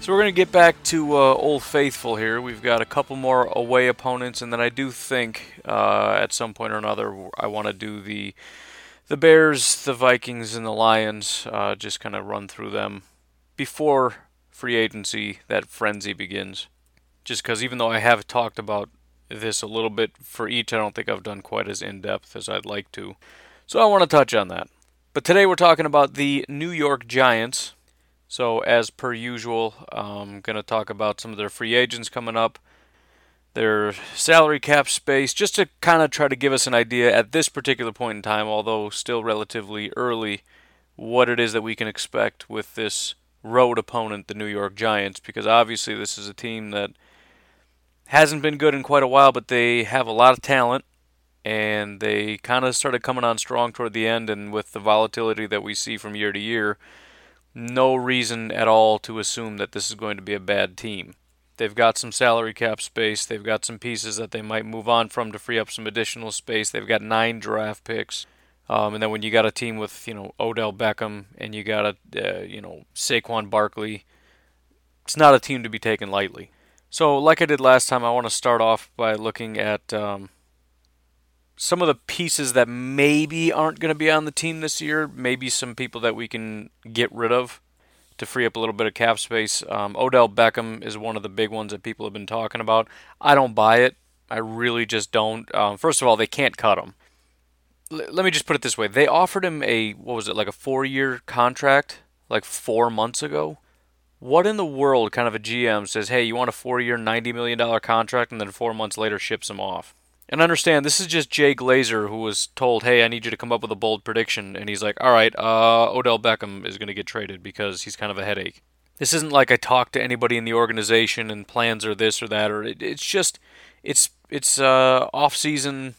So we're going to get back to uh, Old Faithful here. We've got a couple more away opponents, and then I do think uh, at some point or another I want to do the the Bears, the Vikings, and the Lions. Uh, just kind of run through them before free agency, that frenzy begins just because even though I have talked about this a little bit for each, I don't think I've done quite as in depth as I'd like to. So I want to touch on that. But today we're talking about the New York Giants. So, as per usual, I'm going to talk about some of their free agents coming up, their salary cap space, just to kind of try to give us an idea at this particular point in time, although still relatively early, what it is that we can expect with this road opponent, the New York Giants, because obviously this is a team that hasn't been good in quite a while, but they have a lot of talent, and they kind of started coming on strong toward the end. And with the volatility that we see from year to year, no reason at all to assume that this is going to be a bad team. They've got some salary cap space. They've got some pieces that they might move on from to free up some additional space. They've got nine draft picks. Um, and then when you got a team with you know Odell Beckham and you got a uh, you know Saquon Barkley, it's not a team to be taken lightly. So, like I did last time, I want to start off by looking at um, some of the pieces that maybe aren't going to be on the team this year. Maybe some people that we can get rid of to free up a little bit of cap space. Um, Odell Beckham is one of the big ones that people have been talking about. I don't buy it. I really just don't. Um, first of all, they can't cut him. L- let me just put it this way: they offered him a what was it like a four-year contract like four months ago what in the world kind of a GM says, hey, you want a four year, $90 million contract, and then four months later ships him off? And understand, this is just Jay Glazer who was told, hey, I need you to come up with a bold prediction. And he's like, all right, uh, Odell Beckham is going to get traded because he's kind of a headache. This isn't like I talked to anybody in the organization and plans are this or that, or it, it's just, it's, it's uh, off season.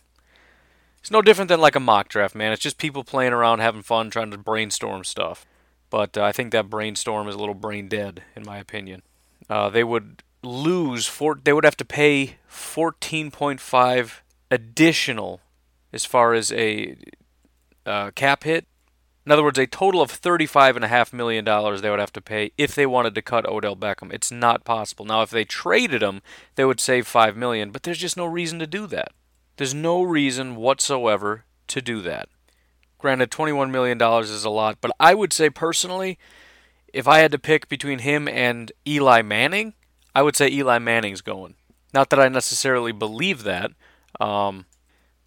It's no different than like a mock draft, man. It's just people playing around, having fun, trying to brainstorm stuff. But uh, I think that brainstorm is a little brain dead, in my opinion. Uh, they would lose four. they would have to pay 14.5 additional as far as a uh, cap hit. In other words, a total of $35.5 million they would have to pay if they wanted to cut Odell Beckham. It's not possible. Now, if they traded him, they would save 5 million, but there's just no reason to do that. There's no reason whatsoever to do that. Granted, $21 million is a lot, but I would say personally, if I had to pick between him and Eli Manning, I would say Eli Manning's going. Not that I necessarily believe that, um,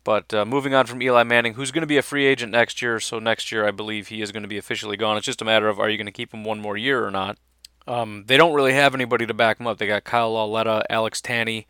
but uh, moving on from Eli Manning, who's going to be a free agent next year, so next year I believe he is going to be officially gone. It's just a matter of are you going to keep him one more year or not. Um, they don't really have anybody to back him up. They got Kyle Lauletta, Alex Tanney,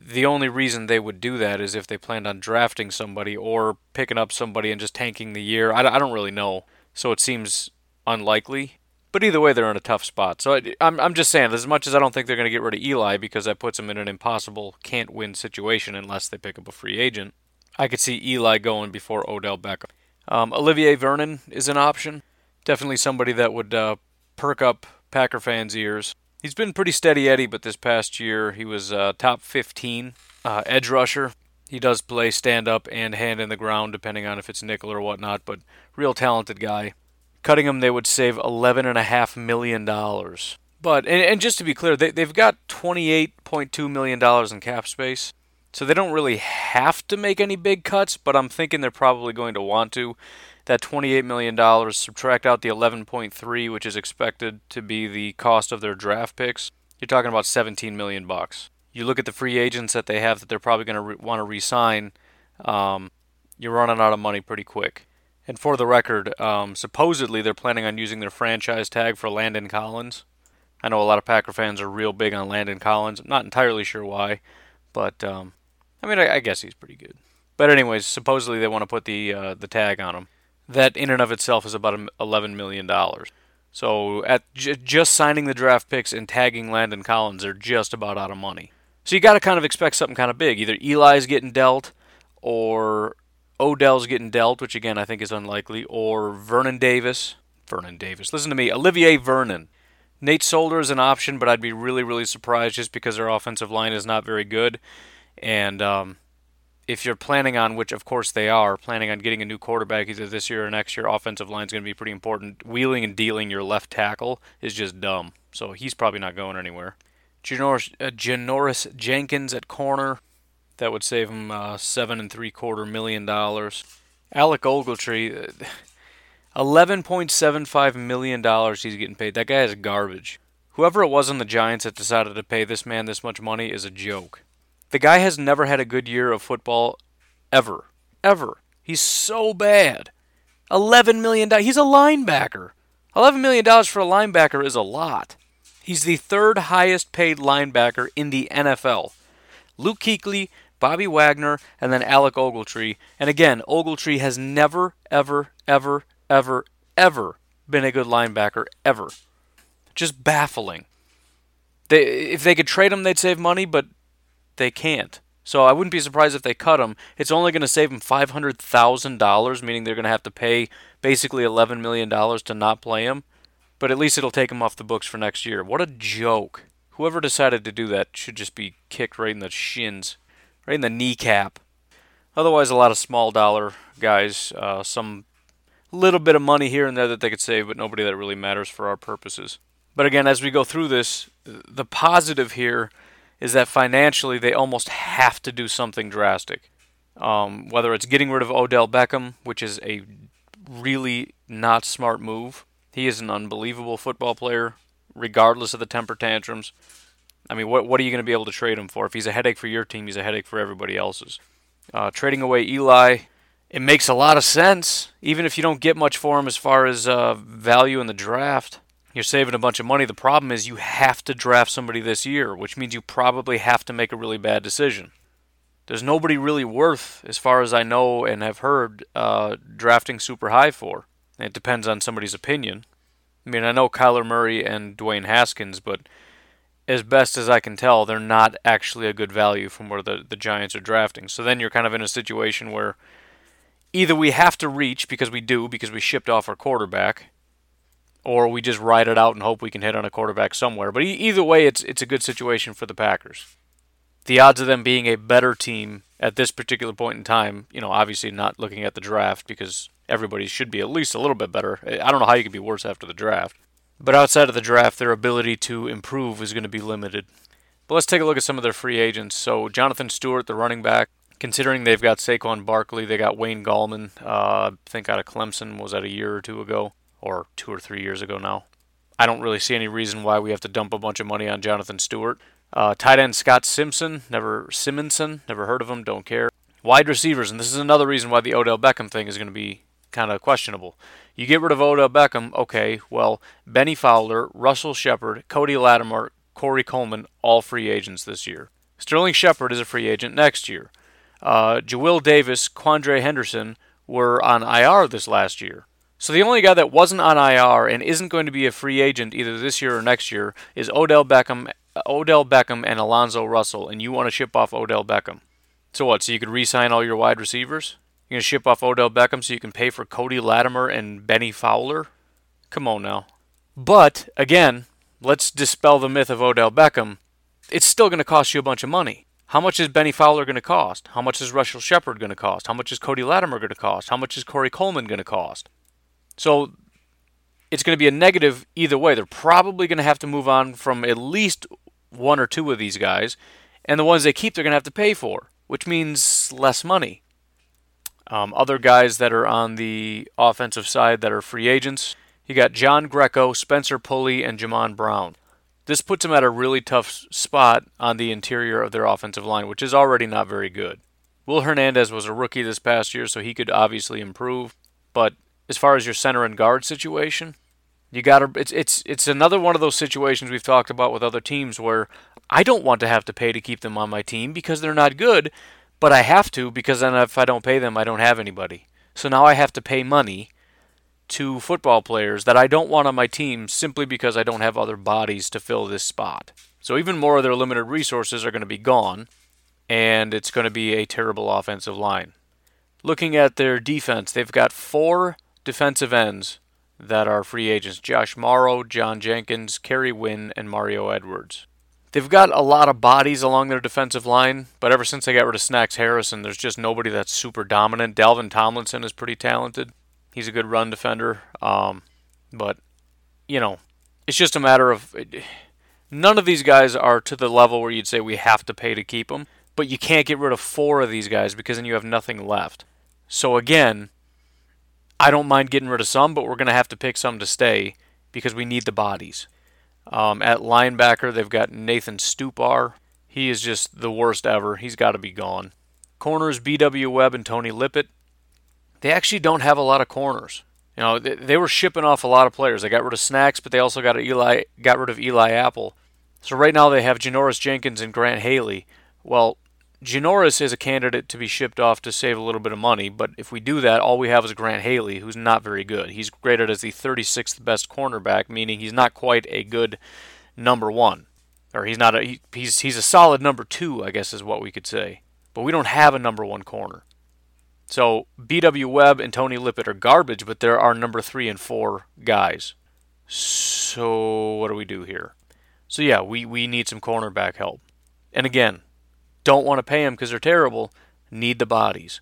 the only reason they would do that is if they planned on drafting somebody or picking up somebody and just tanking the year. I, I don't really know. So it seems unlikely. But either way, they're in a tough spot. So I, I'm, I'm just saying, as much as I don't think they're going to get rid of Eli because that puts them in an impossible can't win situation unless they pick up a free agent, I could see Eli going before Odell Beckham. Um, Olivier Vernon is an option. Definitely somebody that would uh, perk up Packer fans' ears. He's been pretty steady Eddie, but this past year he was uh, top 15 uh, edge rusher. He does play stand up and hand in the ground, depending on if it's nickel or whatnot, but real talented guy. Cutting him, they would save $11.5 million. But, and, and just to be clear, they, they've got $28.2 million in cap space. So they don't really have to make any big cuts, but I'm thinking they're probably going to want to that $28 million, subtract out the 11.3, which is expected to be the cost of their draft picks, you're talking about 17 million bucks. You look at the free agents that they have that they're probably going to re- want to re-sign. Um, you're running out of money pretty quick. And for the record, um, supposedly they're planning on using their franchise tag for Landon Collins. I know a lot of Packer fans are real big on Landon Collins. I'm not entirely sure why, but um, I mean, I, I, guess he's pretty good. But anyways, supposedly they want to put the uh, the tag on him that in and of itself is about $11 million. So at j- just signing the draft picks and tagging Landon Collins, they're just about out of money. So you got to kind of expect something kind of big. Either Eli's getting dealt, or Odell's getting dealt, which again I think is unlikely, or Vernon Davis. Vernon Davis. Listen to me, Olivier Vernon. Nate Solder is an option, but I'd be really, really surprised just because their offensive line is not very good. And um, if you're planning on, which of course they are, planning on getting a new quarterback either this year or next year, offensive line is going to be pretty important. Wheeling and dealing your left tackle is just dumb. So he's probably not going anywhere. Janoris, uh, Janoris Jenkins at corner. That would save him uh, seven and three quarter million dollars. Alec Ogletree, uh, eleven point seven five million dollars he's getting paid. That guy is garbage. Whoever it was on the Giants that decided to pay this man this much money is a joke. The guy has never had a good year of football ever. Ever. He's so bad. $11 million. He's a linebacker. $11 million for a linebacker is a lot. He's the third highest paid linebacker in the NFL. Luke Kuechly, Bobby Wagner, and then Alec Ogletree. And again, Ogletree has never, ever, ever, ever, ever been a good linebacker, ever. Just baffling. They, if they could trade him, they'd save money, but they can't. So I wouldn't be surprised if they cut him. It's only going to save them five hundred thousand dollars, meaning they're going to have to pay basically eleven million dollars to not play him. But at least it'll take him off the books for next year. What a joke! Whoever decided to do that should just be kicked right in the shins, right in the kneecap. Otherwise, a lot of small dollar guys, uh, some little bit of money here and there that they could save, but nobody that really matters for our purposes. But again, as we go through this, the positive here is that financially they almost have to do something drastic. Um, whether it's getting rid of Odell Beckham, which is a really not smart move. He is an unbelievable football player, regardless of the temper tantrums. I mean, what what are you going to be able to trade him for? If he's a headache for your team, he's a headache for everybody else's. Uh, trading away Eli, it makes a lot of sense, even if you don't get much for him as far as uh, value in the draft. You're saving a bunch of money. The problem is you have to draft somebody this year, which means you probably have to make a really bad decision. There's nobody really worth, as far as I know and have heard, uh, drafting super high for. It depends on somebody's opinion. I mean, I know Kyler Murray and Dwayne Haskins, but as best as I can tell, they're not actually a good value from where the, the Giants are drafting. So then you're kind of in a situation where either we have to reach because we do, because we shipped off our quarterback, or we just ride it out and hope we can hit on a quarterback somewhere. But either way, it's it's a good situation for the Packers. The odds of them being a better team at this particular point in time, you know, obviously not looking at the draft because everybody should be at least a little bit better. I don't know how you could be worse after the draft. But outside of the draft, their ability to improve is going to be limited. But let's take a look at some of their free agents. So Jonathan Stewart, the running back, considering they've got Saquon Barkley, they got Wayne Gallman, uh, I think out of Clemson, was that a year or two ago? or two or three years ago now. I don't really see any reason why we have to dump a bunch of money on Jonathan Stewart. Uh, tight end Scott Simpson, never Simonson, never heard of him, don't care. Wide receivers, and this is another reason why the Odell Beckham thing is going to be kind of questionable. You get rid of Odell Beckham, okay, well, Bennie Fowler, Russell Shepard, Cody Latimer, Corey Coleman, all free agents this year. Sterling Shepard is a free agent next year. Uh, Jawill Davis, Quadree Henderson were on IR this last year. So the only guy that wasn't on IR and isn't going to be a free agent either this year or next year is Odell Beckham, Odell Beckham and Alonzo Russell, and you want to ship off Odell Beckham. So what? So you could re-sign all your wide receivers? You're gonna ship off Odell Beckham so you can pay for Cody Latimer and Bennie Fowler? Come on now. But again, let's dispel the myth of Odell Beckham. It's still going to cost you a bunch of money. How much is Bennie Fowler going to cost? How much is Russell Shepard going to cost? How much is Cody Latimer going to cost? How much is Corey Coleman going to cost? So it's going to be a negative either way. They're probably going to have to move on from at least one or two of these guys, and the ones they keep, they're going to have to pay for, which means less money. Um, other guys that are on the offensive side that are free agents, you got John Greco, Spencer Pulley, and Jamon Brown. This puts them at a really tough spot on the interior of their offensive line, which is already not very good. Will Hernandez was a rookie this past year, so he could obviously improve, but as far as your center and guard situation. You got to it's it's it's another one of those situations we've talked about with other teams where I don't want to have to pay to keep them on my team because they're not good, but I have to because then if I don't pay them, I don't have anybody. So now I have to pay money to football players that I don't want on my team simply because I don't have other bodies to fill this spot. So even more of their limited resources are going to be gone, and it's going to be a terrible offensive line. Looking at their defense, they've got four defensive ends that are free agents Josh Mauro, John Jenkins, Kerry Wynn, and Mario Edwards. They've got a lot of bodies along their defensive line, but ever since they got rid of Snacks Harrison, there's just nobody that's super dominant. Dalvin Tomlinson is pretty talented. He's a good run defender. Um, but, you know, it's just a matter of. None of these guys are to the level where you'd say we have to pay to keep them, but you can't get rid of four of these guys because then you have nothing left. So, again, I don't mind getting rid of some, but we're going to have to pick some to stay because we need the bodies. Um, at linebacker, they've got Nathan Stupar. He is just the worst ever. He's got to be gone. Corners, B.W. Webb and Tony Lippett. They actually don't have a lot of corners. You know, they, they were shipping off a lot of players. They got rid of Snacks, but they also got Eli, got rid of Eli Apple. So right now they have Janoris Jenkins and Grant Haley. Well, Janoris is a candidate to be shipped off to save a little bit of money, but if we do that, all we have is Grant Haley, who's not very good. He's graded as the 36th best cornerback, meaning he's not quite a good number one, or he's not a he, he's he's a solid number two, I guess is what we could say. But we don't have a number one corner. So B.W. Webb and Tony Lippett are garbage, but there are number three and four guys. So what do we do here? So yeah, we, we need some cornerback help. And again, don't want to pay them because they're terrible, need the bodies.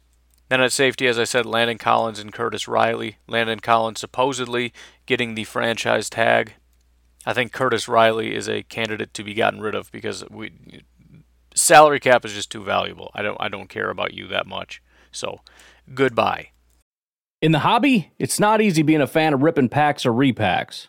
Then at safety, as I said, Landon Collins and Curtis Riley. Landon Collins supposedly getting the franchise tag. I think Curtis Riley is a candidate to be gotten rid of because we salary cap is just too valuable. I don't I don't care about you that much. So, goodbye. In the hobby, it's not easy being a fan of ripping packs or repacks.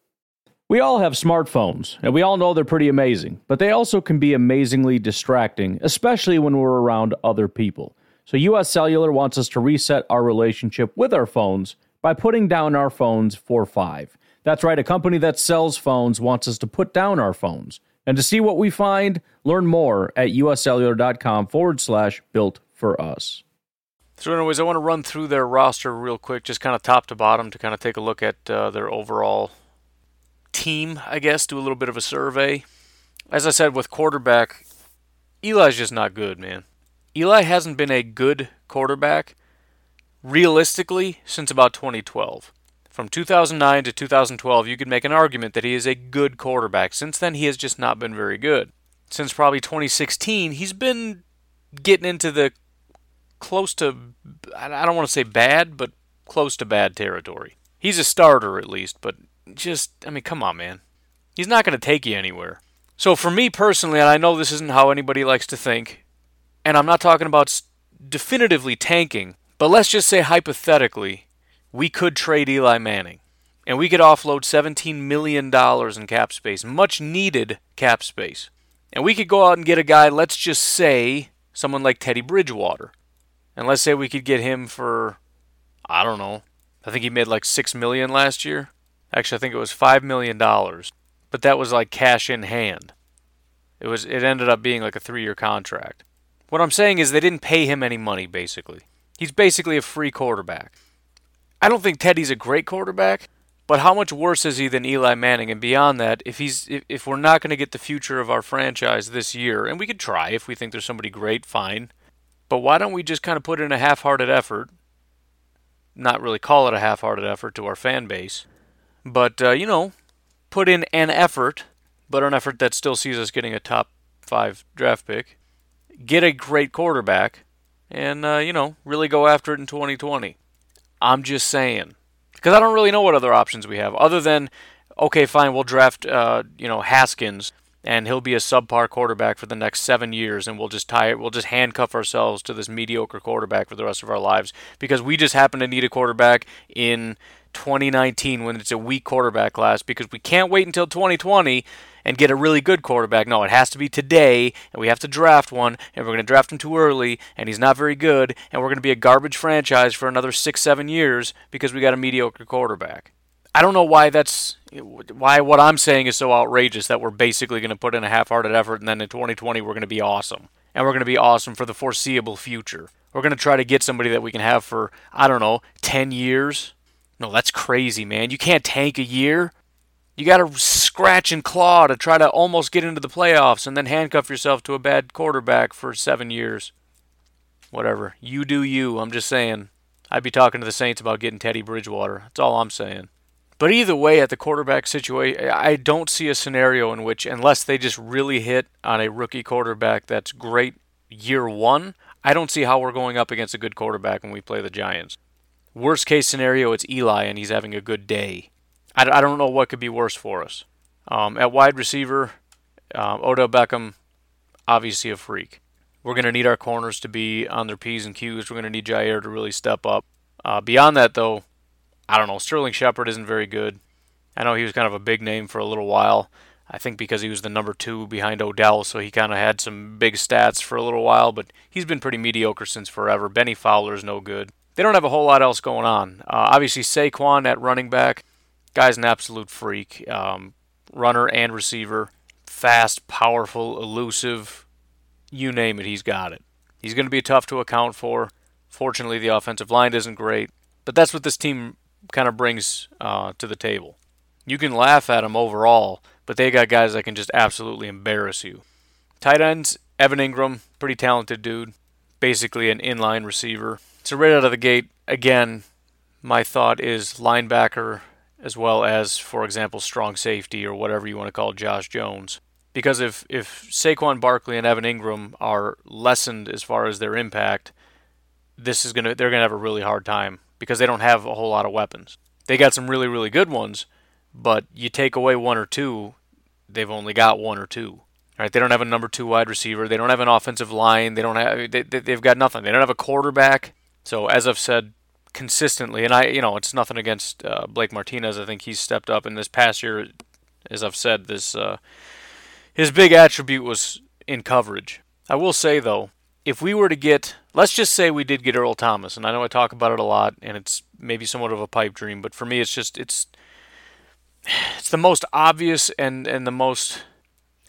We all have smartphones, and we all know they're pretty amazing, but they also can be amazingly distracting, especially when we're around other people. So, US Cellular wants us to reset our relationship with our phones by putting down our phones for five. That's right, a company that sells phones wants us to put down our phones. And to see what we find, learn more at uscellular.com forward slash built for us. So, anyways, I want to run through their roster real quick, just kind of top to bottom, to kind of take a look at uh, their overall team, I guess, do a little bit of a survey. As I said, with quarterback, Eli's just not good, man. Eli hasn't been a good quarterback realistically since about 2012. From 2009 to 2012, you could make an argument that he is a good quarterback. Since then, he has just not been very good. Since probably 2016, he's been getting into the close to, I don't want to say bad, but close to bad territory. He's a starter at least, but just, I mean, come on, man. He's not going to take you anywhere. So for me personally, and I know this isn't how anybody likes to think, and I'm not talking about definitively tanking, but let's just say hypothetically, we could trade Eli Manning. And we could offload $17 million in cap space, much needed cap space. And we could go out and get a guy, let's just say, someone like Teddy Bridgewater. And let's say we could get him for, I don't know, I think he made like 6 million last year. Actually, I think it was five million dollars, but that was like cash in hand. It was. It ended up being like a three-year contract. What I'm saying is they didn't pay him any money. Basically, he's basically a free quarterback. I don't think Teddy's a great quarterback, but how much worse is he than Eli Manning? And beyond that, if he's if, if we're not going to get the future of our franchise this year, and we could try if we think there's somebody great, fine. But why don't we just kind of put in a half-hearted effort? Not really call it a half-hearted effort to our fan base but uh, you know, put in an effort, but an effort that still sees us getting a top five draft pick, get a great quarterback, and uh, you know, really go after it in 2020. I'm just saying, because I don't really know what other options we have other than, okay, fine, we'll draft, uh, you know, Haskins and he'll be a subpar quarterback for the next seven years, and we'll just tie it. We'll just handcuff ourselves to this mediocre quarterback for the rest of our lives because we just happen to need a quarterback in 2019 when it's a weak quarterback class because we can't wait until 2020 and get a really good quarterback. No, it has to be today, and we have to draft one, and we're going to draft him too early, and he's not very good, and we're going to be a garbage franchise for another six, seven years because we got a mediocre quarterback. I don't know why that's why what I'm saying is so outrageous that we're basically going to put in a half-hearted effort and then in 2020 we're going to be awesome. And we're going to be awesome for the foreseeable future. We're going to try to get somebody that we can have for I don't know, 10 years. No, that's crazy, man. You can't tank a year. You got to scratch and claw to try to almost get into the playoffs and then handcuff yourself to a bad quarterback for 7 years. Whatever. You do you. I'm just saying. I'd be talking to the Saints about getting Teddy Bridgewater. That's all I'm saying. But either way, at the quarterback situation, I don't see a scenario in which, unless they just really hit on a rookie quarterback that's great year one, I don't see how we're going up against a good quarterback when we play the Giants. Worst case scenario, it's Eli and he's having a good day. I, I don't know what could be worse for us. Um, at wide receiver, um, Odell Beckham, obviously a freak. We're going to need our corners to be on their P's and Q's. We're going to need Jair to really step up. Uh, beyond that, though, I don't know. Sterling Shepard isn't very good. I know he was kind of a big name for a little while. I think because he was the number two behind Odell, so he kind of had some big stats for a little while, but he's been pretty mediocre since forever. Bennie Fowler's no good. They don't have a whole lot else going on. Uh, obviously, Saquon at running back, guy's an absolute freak. Um, runner and receiver, fast, powerful, elusive, you name it, he's got it. He's going to be tough to account for. Fortunately, the offensive line isn't great, but that's what this team kind of brings uh, to the table. You can laugh at them overall, but they got guys that can just absolutely embarrass you. Tight ends, Evan Engram, pretty talented dude, basically an inline receiver. So right out of the gate, again, my thought is linebacker as well as, for example, strong safety or whatever you want to call Josh Jones. Because if, if Saquon Barkley and Evan Engram are lessened as far as their impact, this is gonna they're gonna have a really hard time because they don't have a whole lot of weapons. They got some really, really good ones, but you take away one or two, they've only got one or two. Right? They don't have a number two wide receiver. They don't have an offensive line. They don't have. They, they've got nothing. They don't have a quarterback. So as I've said consistently, and I, you know, it's nothing against uh, Blake Martinez. I think he's stepped up in this past year. As I've said, this uh, his big attribute was in coverage. I will say though, if we were to get, let's just say we did get Earl Thomas, and I know I talk about it a lot, and it's maybe somewhat of a pipe dream, but for me, it's just it's it's the most obvious and and the most.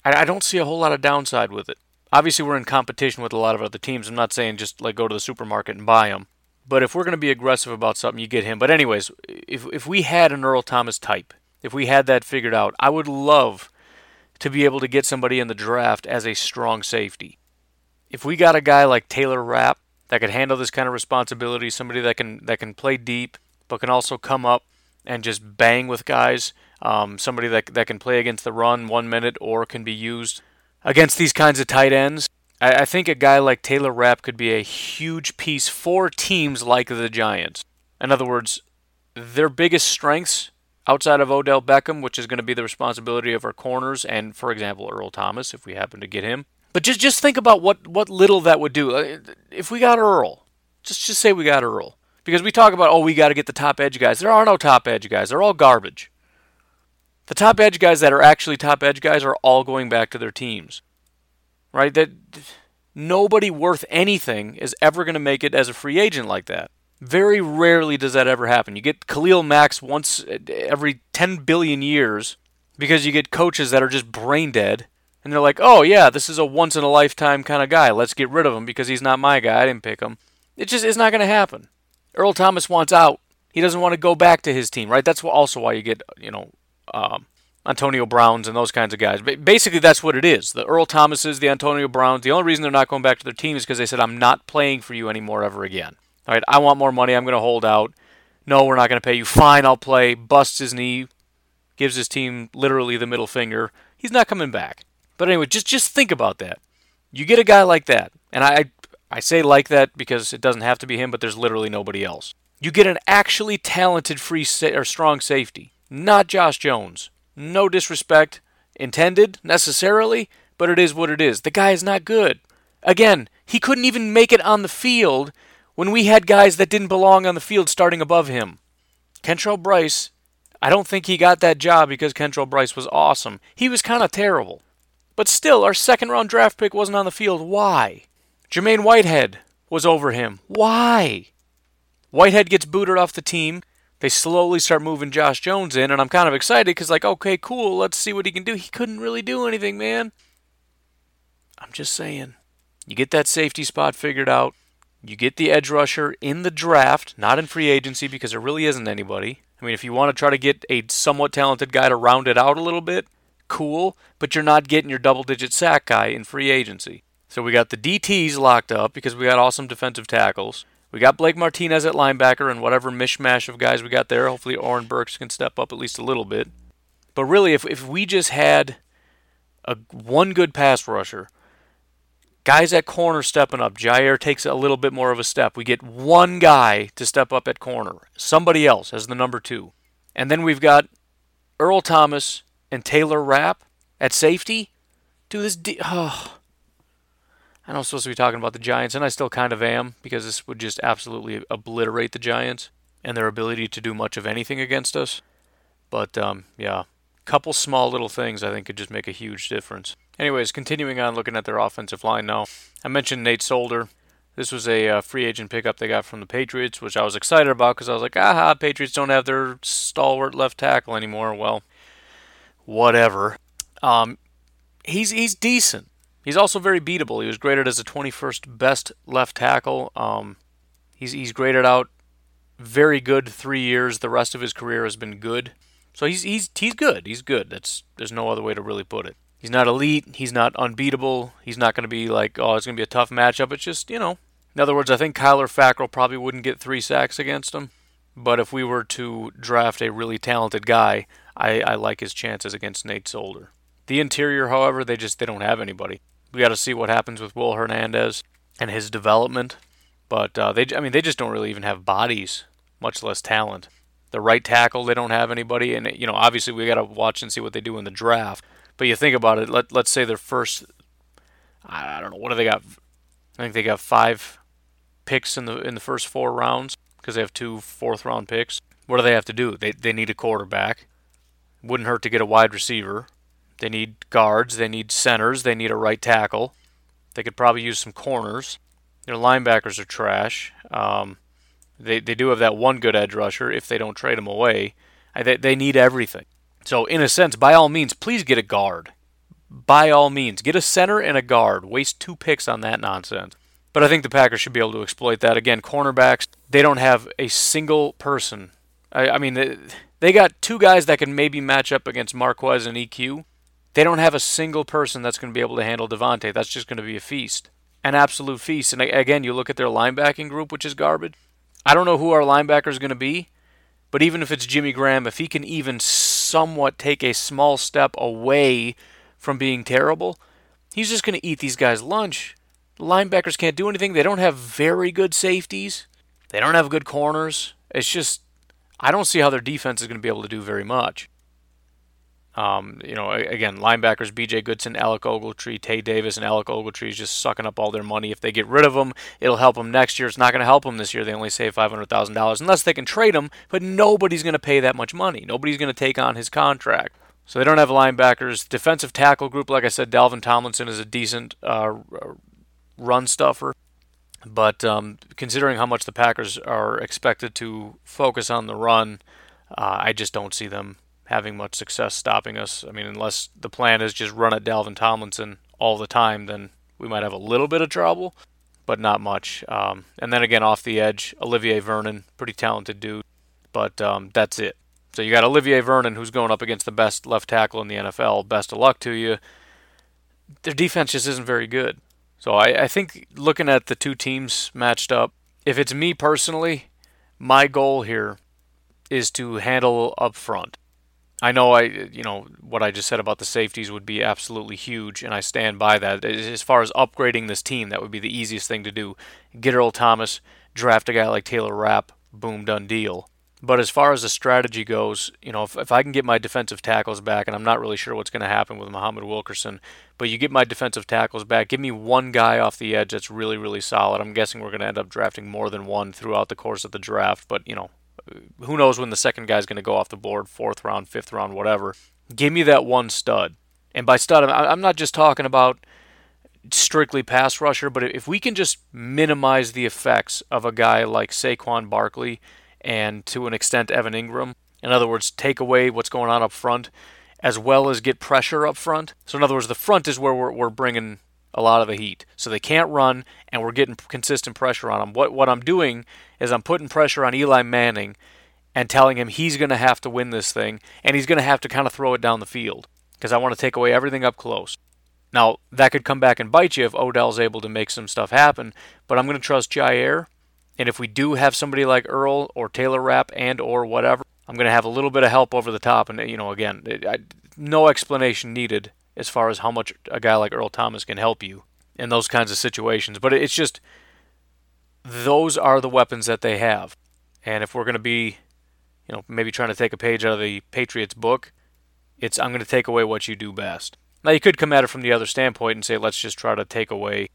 I, I don't see a whole lot of downside with it. Obviously, we're in competition with a lot of other teams. I'm not saying just like go to the supermarket and buy them, but if we're going to be aggressive about something, you get him. But anyways, if if we had an Earl Thomas type, if we had that figured out, I would love to be able to get somebody in the draft as a strong safety if we got a guy like Taylor Rapp that could handle this kind of responsibility, somebody that can that can play deep but can also come up and just bang with guys, um, somebody that that can play against the run one minute or can be used against these kinds of tight ends. I, I think a guy like Taylor Rapp could be a huge piece for teams like the Giants. In other words, their biggest strengths outside of Odell Beckham, which is going to be the responsibility of our corners, and for example Earl Thomas, if we happen to get him, but just just think about what what little that would do. Uh, if we got Earl, just just say we got Earl, because we talk about oh we got to get the top edge guys. There are no top edge guys. They're all garbage. The top edge guys that are actually top edge guys are all going back to their teams. Right? That nobody worth anything is ever going to make it as a free agent like that. Very rarely does that ever happen. You get Khalil Macks once uh, every 10 billion years because you get coaches that are just brain dead and they're like, "Oh yeah, this is a once in a lifetime kind of guy. Let's get rid of him because he's not my guy. I didn't pick him." It just is not going to happen. Earl Thomas wants out. He doesn't want to go back to his team, right? That's also why you get, you know, um, Antonio Browns and those kinds of guys. But basically, that's what it is. The Earl Thomases, the Antonio Browns. The only reason they're not going back to their team is because they said, "I'm not playing for you anymore ever again." All right, I want more money. I'm going to hold out. No, we're not going to pay you. Fine, I'll play. Busts his knee, gives his team literally the middle finger, he's not coming back. But anyway, just just think about that. You get a guy like that, and I I say like that because it doesn't have to be him, but there's literally nobody else. You get an actually talented free sa- or strong safety, not Josh Jones. No disrespect intended necessarily, but it is what it is. The guy is not good. Again, he couldn't even make it on the field when we had guys that didn't belong on the field starting above him. Kentrell Brice, I don't think he got that job because Kentrell Brice was awesome. He was kind of terrible. But still, our second round draft pick wasn't on the field. Why? Jermaine Whitehead was over him. Why? Whitehead gets booted off the team. They slowly start moving Josh Jones in, and I'm kind of excited because, like, okay, cool, let's see what he can do. He couldn't really do anything, man. I'm just saying. You get that safety spot figured out. You get the edge rusher in the draft, not in free agency because there really isn't anybody. I mean, if you want to try to get a somewhat talented guy to round it out a little bit, cool, but you're not getting your double digit sack guy in free agency. So we got the DTs locked up because we got awesome defensive tackles. We got Blake Martinez at linebacker and whatever mishmash of guys we got there. Hopefully Oren Burks can step up at least a little bit. But really, if, if we just had a one good pass rusher, guys at corner stepping up, Jair takes a little bit more of a step. We get one guy to step up at corner, somebody else as the number two. And then we've got Earl Thomas and Taylor Rapp at safety. Dude, this. D- oh. I know I'm supposed to be talking about the Giants, and I still kind of am because this would just absolutely obliterate the Giants and their ability to do much of anything against us. But um, yeah, couple small little things I think could just make a huge difference. Anyways, continuing on looking at their offensive line now. I mentioned Nate Solder. This was a uh, free agent pickup they got from the Patriots, which I was excited about because I was like, aha, Patriots don't have their stalwart left tackle anymore. Well, whatever. Um, he's he's decent. He's also very beatable. He was graded as the 21st best left tackle. Um, he's he's graded out very good three years. The rest of his career has been good. So he's he's he's good. He's good. That's there's no other way to really put it. He's not elite. He's not unbeatable. He's not going to be like oh it's going to be a tough matchup. It's just you know. In other words, I think Kyler Fackrell probably wouldn't get three sacks against him. But if we were to draft a really talented guy, I, I like his chances against Nate Solder. The interior, however, they just they don't have anybody we got to see what happens with Will Hernandez and his development. But uh, they, I mean, they just don't really even have bodies, much less talent. The right tackle, they don't have anybody, and you know, obviously we got to watch and see what they do in the draft. But you think about it. Let let's say their first, I don't know, what do they got? I think they got five picks in the in the first four rounds because they have two fourth round picks. What do they have to do? They they need a quarterback. Wouldn't hurt to get a wide receiver. They need guards, they need centers, they need a right tackle. They could probably use some corners. Their linebackers are trash. Um, they, they do have that one good edge rusher if they don't trade him away. They, they need everything. So, in a sense, by all means, please get a guard. By all means, get a center and a guard. Waste two picks on that nonsense. But I think the Packers should be able to exploit that. Again, cornerbacks, they don't have a single person. I, I mean, they, they got two guys that can maybe match up against Marquez and EQ, they don't have a single person that's going to be able to handle Davante. That's just going to be a feast, an absolute feast. And again, you look at their linebacking group, which is garbage. I don't know who our linebacker is going to be, but even if it's Jimmy Graham, if he can even somewhat take a small step away from being terrible, he's just going to eat these guys' lunch. The linebackers can't do anything. They don't have very good safeties. They don't have good corners. It's just, I don't see how their defense is going to be able to do very much. Um, you know, again, linebackers B.J. Goodson, Alec Ogletree, Tae Davis, and Alec Ogletree is just sucking up all their money. If they get rid of them, it'll help them next year. It's not going to help them this year. They only save five hundred thousand dollars unless they can trade him. But nobody's going to pay that much money. Nobody's going to take on his contract. So they don't have linebackers. Defensive tackle group, like I said, Dalvin Tomlinson is a decent uh, run stuffer. But um, considering how much the Packers are expected to focus on the run, uh, I just don't see them having much success stopping us. I mean, unless the plan is just run at Dalvin Tomlinson all the time, then we might have a little bit of trouble, but not much. Um, and then again, off the edge, Olivier Vernon, pretty talented dude, but um, that's it. So you got Olivier Vernon, who's going up against the best left tackle in the NFL. Best of luck to you. Their defense just isn't very good. So I, I think looking at the two teams matched up, if it's me personally, my goal here is to handle up front. I know I, you know, what I just said about the safeties would be absolutely huge, and I stand by that. As far as upgrading this team, that would be the easiest thing to do. Get Earl Thomas, draft a guy like Taylor Rapp, boom, done deal. But as far as the strategy goes, you know, if, if I can get my defensive tackles back, and I'm not really sure what's going to happen with Muhammad Wilkerson, but you get my defensive tackles back, give me one guy off the edge that's really, really solid. I'm guessing we're going to end up drafting more than one throughout the course of the draft, but, you know, Uh, who knows when the second guy's going to go off the board, fourth round, fifth round, whatever. Give me that one stud. And by stud, I'm not just talking about strictly pass rusher, but if we can just minimize the effects of a guy like Saquon Barkley and to an extent Evan Engram, in other words, take away what's going on up front as well as get pressure up front. So, in other words, the front is where we're, we're bringing a lot of the heat. So they can't run, and we're getting consistent pressure on them. What what I'm doing is I'm putting pressure on Eli Manning and telling him he's going to have to win this thing, and he's going to have to kind of throw it down the field because I want to take away everything up close. Now that could come back and bite you if Odell's able to make some stuff happen, but I'm going to trust Jair. and if we do have somebody like Earl or Taylor Rapp and or whatever, I'm going to have a little bit of help over the top, and you know again, I, no explanation needed as far as how much a guy like Earl Thomas can help you in those kinds of situations. But it's just those are the weapons that they have. And if we're going to be, you know, maybe trying to take a page out of the Patriots book, it's I'm going to take away what you do best. Now you could come at it from the other standpoint and say let's just try to take away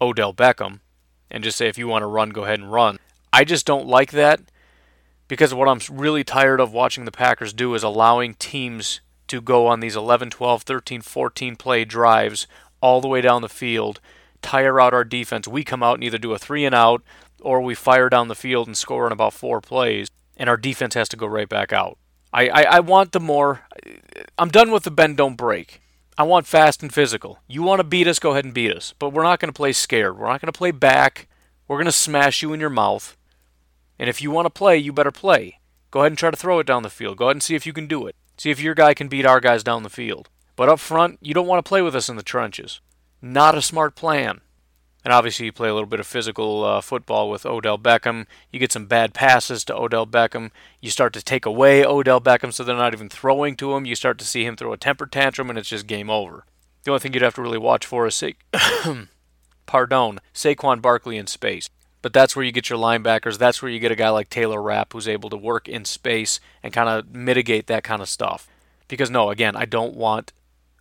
Odell Beckham and just say if you want to run go ahead and run. I just don't like that because what I'm really tired of watching the Packers do is allowing teams to go on these 11, 12, 13, 14 play drives all the way down the field, tire out our defense. We come out and either do a three and out or we fire down the field and score in about four plays, and our defense has to go right back out. I, I, I want the more. I'm done with the bend, don't break. I want fast and physical. You want to beat us, go ahead and beat us. But we're not going to play scared. We're not going to play back. We're going to smash you in your mouth. And if you want to play, you better play. Go ahead and try to throw it down the field. Go ahead and see if you can do it. See if your guy can beat our guys down the field. But up front, you don't want to play with us in the trenches. Not a smart plan. And obviously, you play a little bit of physical uh, football with Odell Beckham. You get some bad passes to Odell Beckham. You start to take away Odell Beckham so they're not even throwing to him. You start to see him throw a temper tantrum, and it's just game over. The only thing you'd have to really watch for is, Sa- pardon, Saquon Barkley in space. But that's where you get your linebackers. That's where you get a guy like Taylor Rapp who's able to work in space and kind of mitigate that kind of stuff. Because, no, again, I don't want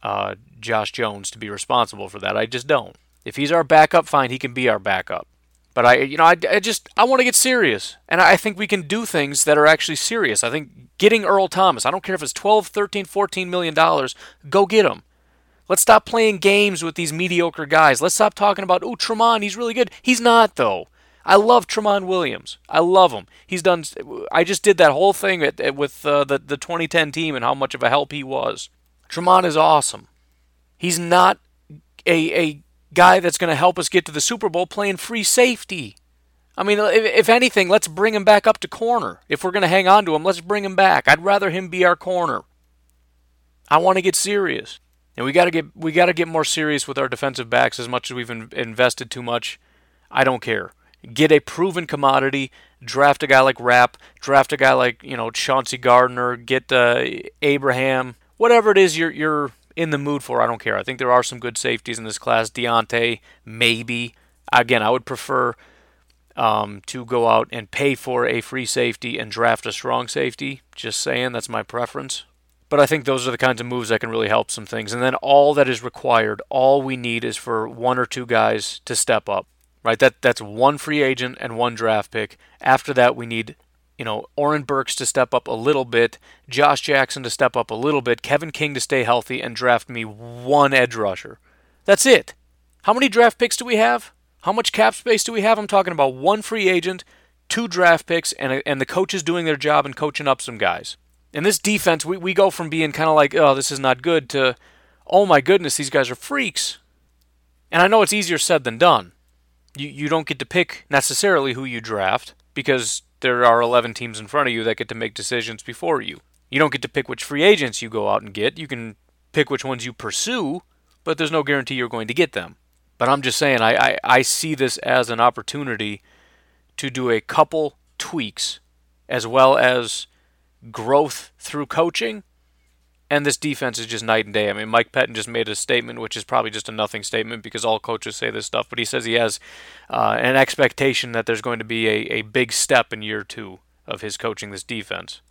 uh, Josh Jones to be responsible for that. I just don't. If he's our backup, fine, he can be our backup. But I, you know, I, I just I want to get serious, and I think we can do things that are actually serious. I think getting Earl Thomas. I don't care if it's 12, 13, 14 million dollars. Go get him. Let's stop playing games with these mediocre guys. Let's stop talking about oh Tramon, he's really good. He's not though. I love Tramon Williams. I love him. He's done. I just did that whole thing at, at, with uh, the the 2010 team and how much of a help he was. Tramon is awesome. He's not a a guy that's going to help us get to the Super Bowl playing free safety. I mean, if, if anything, let's bring him back up to corner. If we're going to hang on to him, let's bring him back. I'd rather him be our corner. I want to get serious, and we got to get we got to get more serious with our defensive backs. As much as we've in, invested too much, I don't care get a proven commodity, draft a guy like Rapp, draft a guy like you know Chauncey Gardner, get uh, Abraham, whatever it is you're you're in the mood for. I don't care. I think there are some good safeties in this class. Diontae, maybe. Again, I would prefer um, to go out and pay for a free safety and draft a strong safety. Just saying, that's my preference. But I think those are the kinds of moves that can really help some things. And then all that is required, all we need is for one or two guys to step up right? That that's one free agent and one draft pick. After that, we need you know Oren Burks to step up a little bit, Josh Jackson to step up a little bit, Kevin King to stay healthy, and draft me one edge rusher. That's it. How many draft picks do we have? How much cap space do we have? I'm talking about one free agent, two draft picks, and and the coaches doing their job and coaching up some guys. In this defense, we, we go from being kind of like, oh, this is not good, to, oh my goodness, these guys are freaks. And I know it's easier said than done you, you don't get to pick necessarily who you draft because there are 11 teams in front of you that get to make decisions before you. You don't get to pick which free agents you go out and get. You can pick which ones you pursue, but there's no guarantee you're going to get them. But I'm just saying, I, I, I see this as an opportunity to do a couple tweaks as well as growth through coaching And this defense is just night and day. I mean, Mike Pettine just made a statement, which is probably just a nothing statement because all coaches say this stuff, but he says he has uh, an expectation that there's going to be a, a big step in year two of his coaching this defense.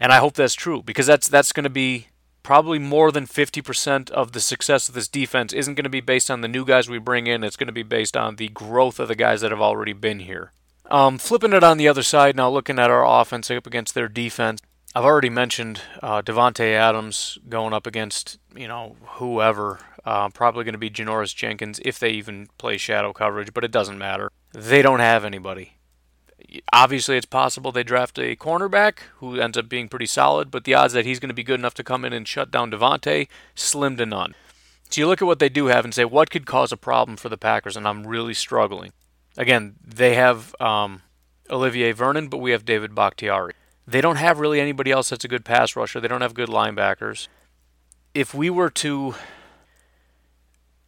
And I hope that's true because that's that's going to be probably more than 50% of the success of this defense isn't going to be based on the new guys we bring in. It's going to be based on the growth of the guys that have already been here. Um, flipping it on the other side now, looking at our offense up against their defense. I've already mentioned uh, Davante Adams going up against you know whoever. Uh, probably going to be Janoris Jenkins if they even play shadow coverage, but it doesn't matter. They don't have anybody. Obviously, it's possible they draft a cornerback who ends up being pretty solid, but the odds that he's going to be good enough to come in and shut down Davante slim to none. So you look at what they do have and say, what could cause a problem for the Packers? And I'm really struggling. Again, they have um, Olivier Vernon, but we have David Bakhtiari. They don't have really anybody else that's a good pass rusher. They don't have good linebackers. If we were to,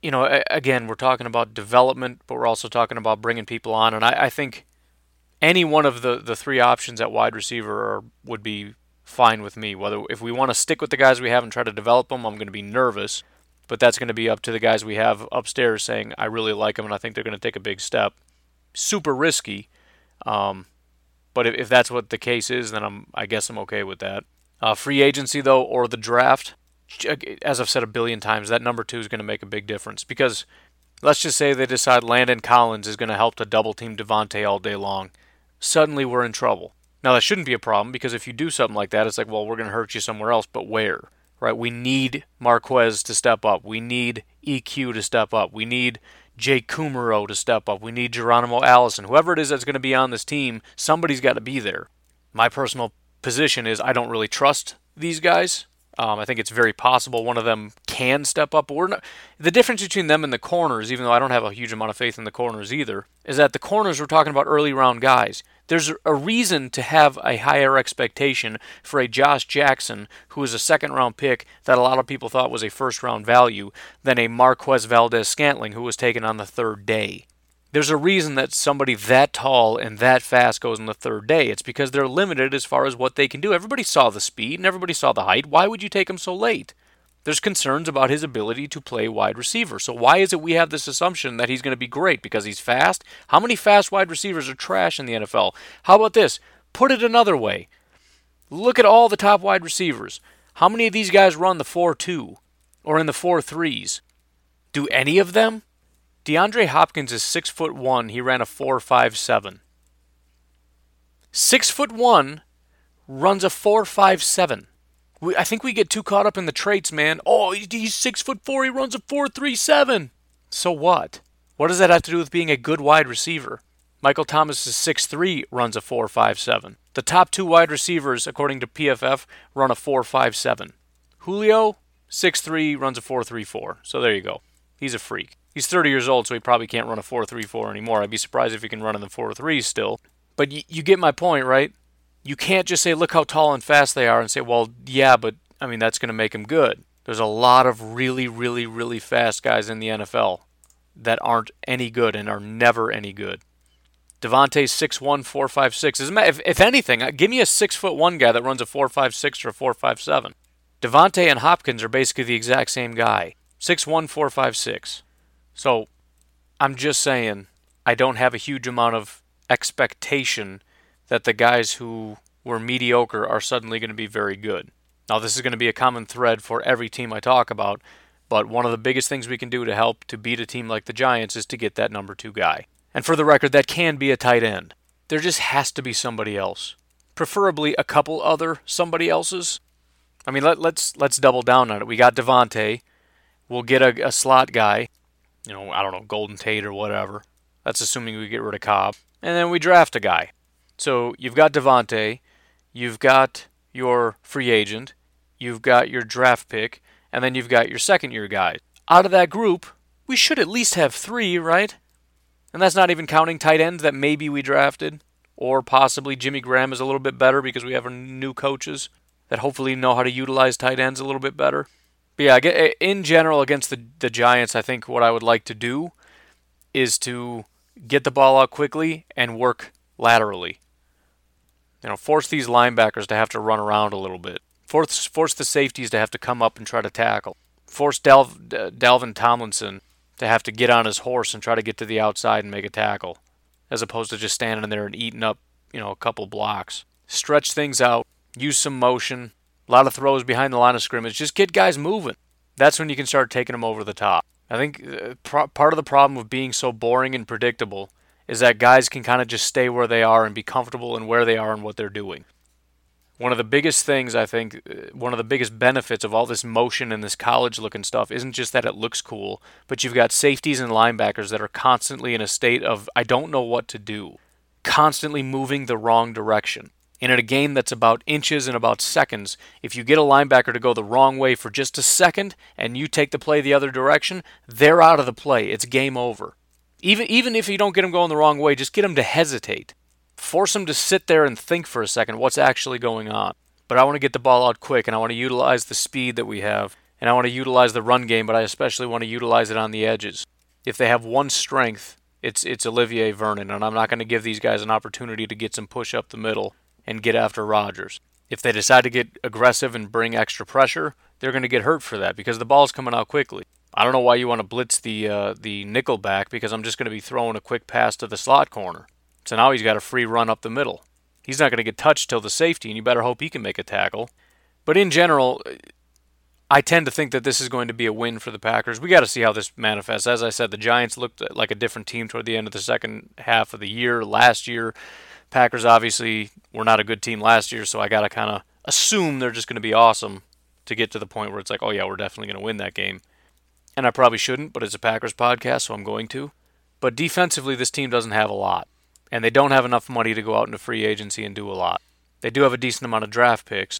you know, again, we're talking about development, but we're also talking about bringing people on. And I, I think any one of the, the three options at wide receiver are, would be fine with me. Whether if we want to stick with the guys we have and try to develop them, I'm going to be nervous. But that's going to be up to the guys we have upstairs saying, I really like them and I think they're going to take a big step. Super risky. Um, but if, if that's what the case is, then I'm I guess I'm okay with that. Uh, free agency though, or the draft, as I've said a billion times, that number two is going to make a big difference because let's just say they decide Landon Collins is going to help to double team Davante all day long. Suddenly we're in trouble. Now that shouldn't be a problem because if you do something like that, it's like, well, we're going to hurt you somewhere else, but where? Right? We need Marquez to step up. We need EQ to step up. We need Jake Kumerow to step up. We need Geronimo Allison. Whoever it is that's going to be on this team, somebody's got to be there. My personal position is I don't really trust these guys. Um, I think it's very possible one of them can step up. We're not, the difference between them and the corners, even though I don't have a huge amount of faith in the corners either, is that the corners we're talking about early round guys. There's a reason to have a higher expectation for a Josh Jackson, who is a second round pick that a lot of people thought was a first round value, than a Marquez Valdes-Scantling, who was taken on the third day. There's a reason that somebody that tall and that fast goes on the third day. It's because they're limited as far as what they can do. Everybody saw the speed and everybody saw the height. Why would you take them so late? There's concerns about his ability to play wide receiver. So why is it we have this assumption that he's going to be great because he's fast? How many fast wide receivers are trash in the NFL? How about this? Put it another way. Look at all the top wide receivers. How many of these guys run the 4-2 or in the 4-3s? Do any of them? DeAndre Hopkins is six foot one. He ran a four five seven. Six foot one runs a four five seven. We, I think we get too caught up in the traits, man. Oh, he's six foot four. He runs a four three seven. So what? What does that have to do with being a good wide receiver? Michael Thomas is six three, runs a four five seven. The top two wide receivers, according to PFF, run a four five seven. Julio, six three, runs a four three four. So there you go. He's a freak. He's 30 years old, so he probably can't run a four three four anymore. I'd be surprised if he can run in the four threes still. But y- you get my point, right? You can't just say, look how tall and fast they are, and say, well, yeah, but I mean, that's going to make them good. There's a lot of really, really, really fast guys in the NFL that aren't any good and are never any good. Davante's 6'1", 4'5", If, if anything, uh, give me a 6 foot one guy that runs a 4'5'6 or a 4'5'7". Davante and Hopkins are basically the exact same guy. 6'1", 4'5", So I'm just saying I don't have a huge amount of expectation that the guys who were mediocre are suddenly going to be very good. Now, this is going to be a common thread for every team I talk about, but one of the biggest things we can do to help to beat a team like the Giants is to get that number two guy. And for the record, that can be a tight end. There just has to be somebody else, preferably a couple other somebody else's. I mean, let, us let's, let's double down on it. We got Davante. We'll get a, a slot guy. You know, I don't know, Golden Tate or whatever. That's assuming we get rid of Cobb. And then we draft a guy. So you've got Davante, you've got your free agent, you've got your draft pick, and then you've got your second year guy. Out of that group, we should at least have three, right? And that's not even counting tight ends that maybe we drafted, or possibly Jimmy Graham is a little bit better because we have new coaches that hopefully know how to utilize tight ends a little bit better. But yeah, eh, in general against the the Giants, I think what I would like to do is to get the ball out quickly and work laterally. You know, force these linebackers to have to run around a little bit. Force, force the safeties to have to come up and try to tackle. Force Dal- Dalvin Tomlinson to have to get on his horse and try to get to the outside and make a tackle, as opposed to just standing there and eating up, you know, a couple blocks. Stretch things out, use some motion, a lot of throws behind the line of scrimmage. Just get guys moving. That's when you can start taking them over the top. I think uh, part of the problem of being so boring and predictable is that guys can kind of just stay where they are and be comfortable in where they are and what they're doing. One of the biggest things, I think, uh, one of the biggest benefits of all this motion and this college looking stuff isn't just that it looks cool, but you've got safeties and linebackers that are constantly in a state of, I don't know what to do, constantly moving the wrong direction. And in a game that's about inches and about seconds, if you get a linebacker to go the wrong way for just a second and you take the play the other direction, they're out of the play. It's game over. Even even if you don't get them going the wrong way, just get them to hesitate. Force them to sit there and think for a second what's actually going on. But I want to get the ball out quick and I want to utilize the speed that we have and I want to utilize the run game, but I especially want to utilize it on the edges. If they have one strength, it's it's Olivier Vernon, and I'm not going to give these guys an opportunity to get some push up the middle and get after Rodgers. If they decide to get aggressive and bring extra pressure, they're going to get hurt for that because the ball's coming out quickly. I don't know why you want to blitz the uh, the nickel back because I'm just going to be throwing a quick pass to the slot corner. So now he's got a free run up the middle. He's not going to get touched till the safety, and you better hope he can make a tackle. But in general, I tend to think that this is going to be a win for the Packers. We got to see how this manifests. As I said, the Giants looked like a different team toward the end of the second half of the year. Last year, Packers obviously were not a good team last year, so I got to kind of assume they're just going to be awesome to get to the point where it's like, oh yeah, we're definitely going to win that game. And I probably shouldn't, but it's a Packers podcast, so I'm going to. But defensively, this team doesn't have a lot, and they don't have enough money to go out into free agency and do a lot. They do have a decent amount of draft picks,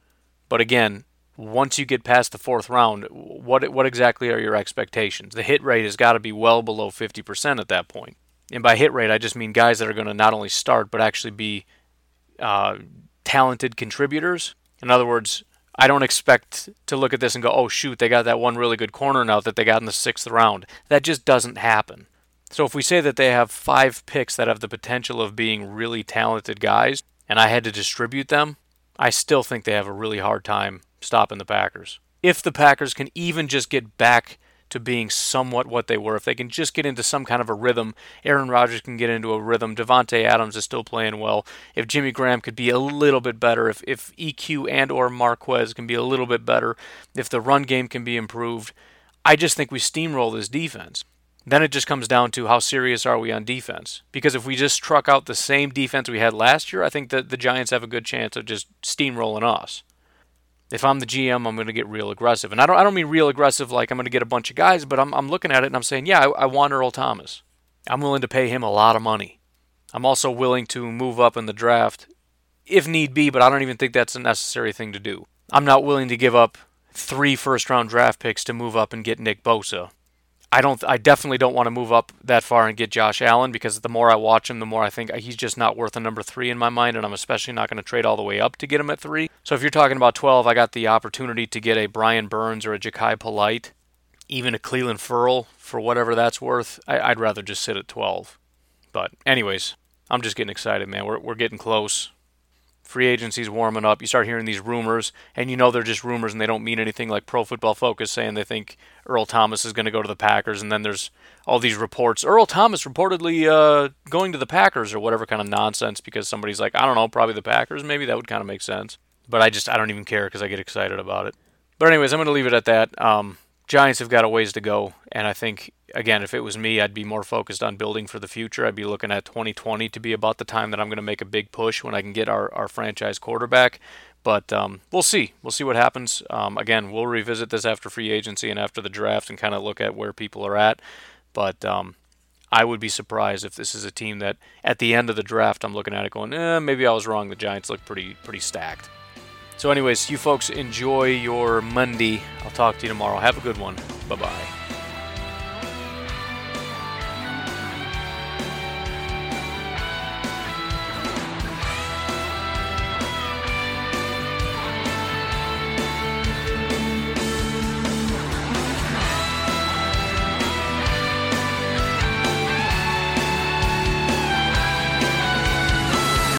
but again, once you get past the fourth round, what what exactly are your expectations? The hit rate has got to be well below 50% at that point. And by hit rate, I just mean guys that are going to not only start but actually be uh, talented contributors. In other words, I don't expect to look at this and go, "Oh shoot, they got that one really good corner now that they got in the sixth round." That just doesn't happen. So if we say that they have five picks that have the potential of being really talented guys, and I had to distribute them, I still think they have a really hard time stopping the Packers. If the Packers can even just get back to being somewhat what they were. If they can just get into some kind of a rhythm, Aaron Rodgers can get into a rhythm. Davante Adams is still playing well. If Jimmy Graham could be a little bit better, if if EQ and or Marquez can be a little bit better, if the run game can be improved, I just think we steamroll this defense. Then it just comes down to how serious are we on defense? Because if we just truck out the same defense we had last year, I think that the Giants have a good chance of just steamrolling us if I'm the GM, I'm going to get real aggressive. And I don't, I don't mean real aggressive like I'm going to get a bunch of guys, but I'm, I'm looking at it and I'm saying, yeah, I, I want Earl Thomas. I'm willing to pay him a lot of money. I'm also willing to move up in the draft if need be, but I don't even think that's a necessary thing to do. I'm not willing to give up three first round draft picks to move up and get Nick Bosa. I don't. I definitely don't want to move up that far and get Josh Allen because the more I watch him, the more I think he's just not worth a number three in my mind, and I'm especially not going to trade all the way up to get him at three. So if you're talking about 12, I got the opportunity to get a Brian Burns or a Jachai Polite, even a Clelin Ferrell for whatever that's worth. I, would rather just sit at 12. But anyways, I'm just getting excited, man. We're we're getting close free agency's warming up. You start hearing these rumors, and you know they're just rumors and they don't mean anything. Like Pro Football Focus saying they think Earl Thomas is going to go to the Packers, and then there's all these reports. Earl Thomas reportedly uh, going to the Packers or whatever kind of nonsense because somebody's like, I don't know, probably the Packers. Maybe that would kind of make sense. But I just I don't even care because I get excited about it. But anyways, I'm going to leave it at that. Um, Giants have got a ways to go, and I think again, if it was me, I'd be more focused on building for the future. I'd be looking at 2020 to be about the time that I'm going to make a big push when I can get our, our franchise quarterback. But um, we'll see. We'll see what happens. Um, again, we'll revisit this after free agency and after the draft and kind of look at where people are at. But um, I would be surprised if this is a team that at the end of the draft I'm looking at it going, eh, maybe I was wrong. The Giants look pretty pretty stacked. So, anyways, you folks enjoy your Monday. I'll talk to you tomorrow. Have a good one. Bye bye.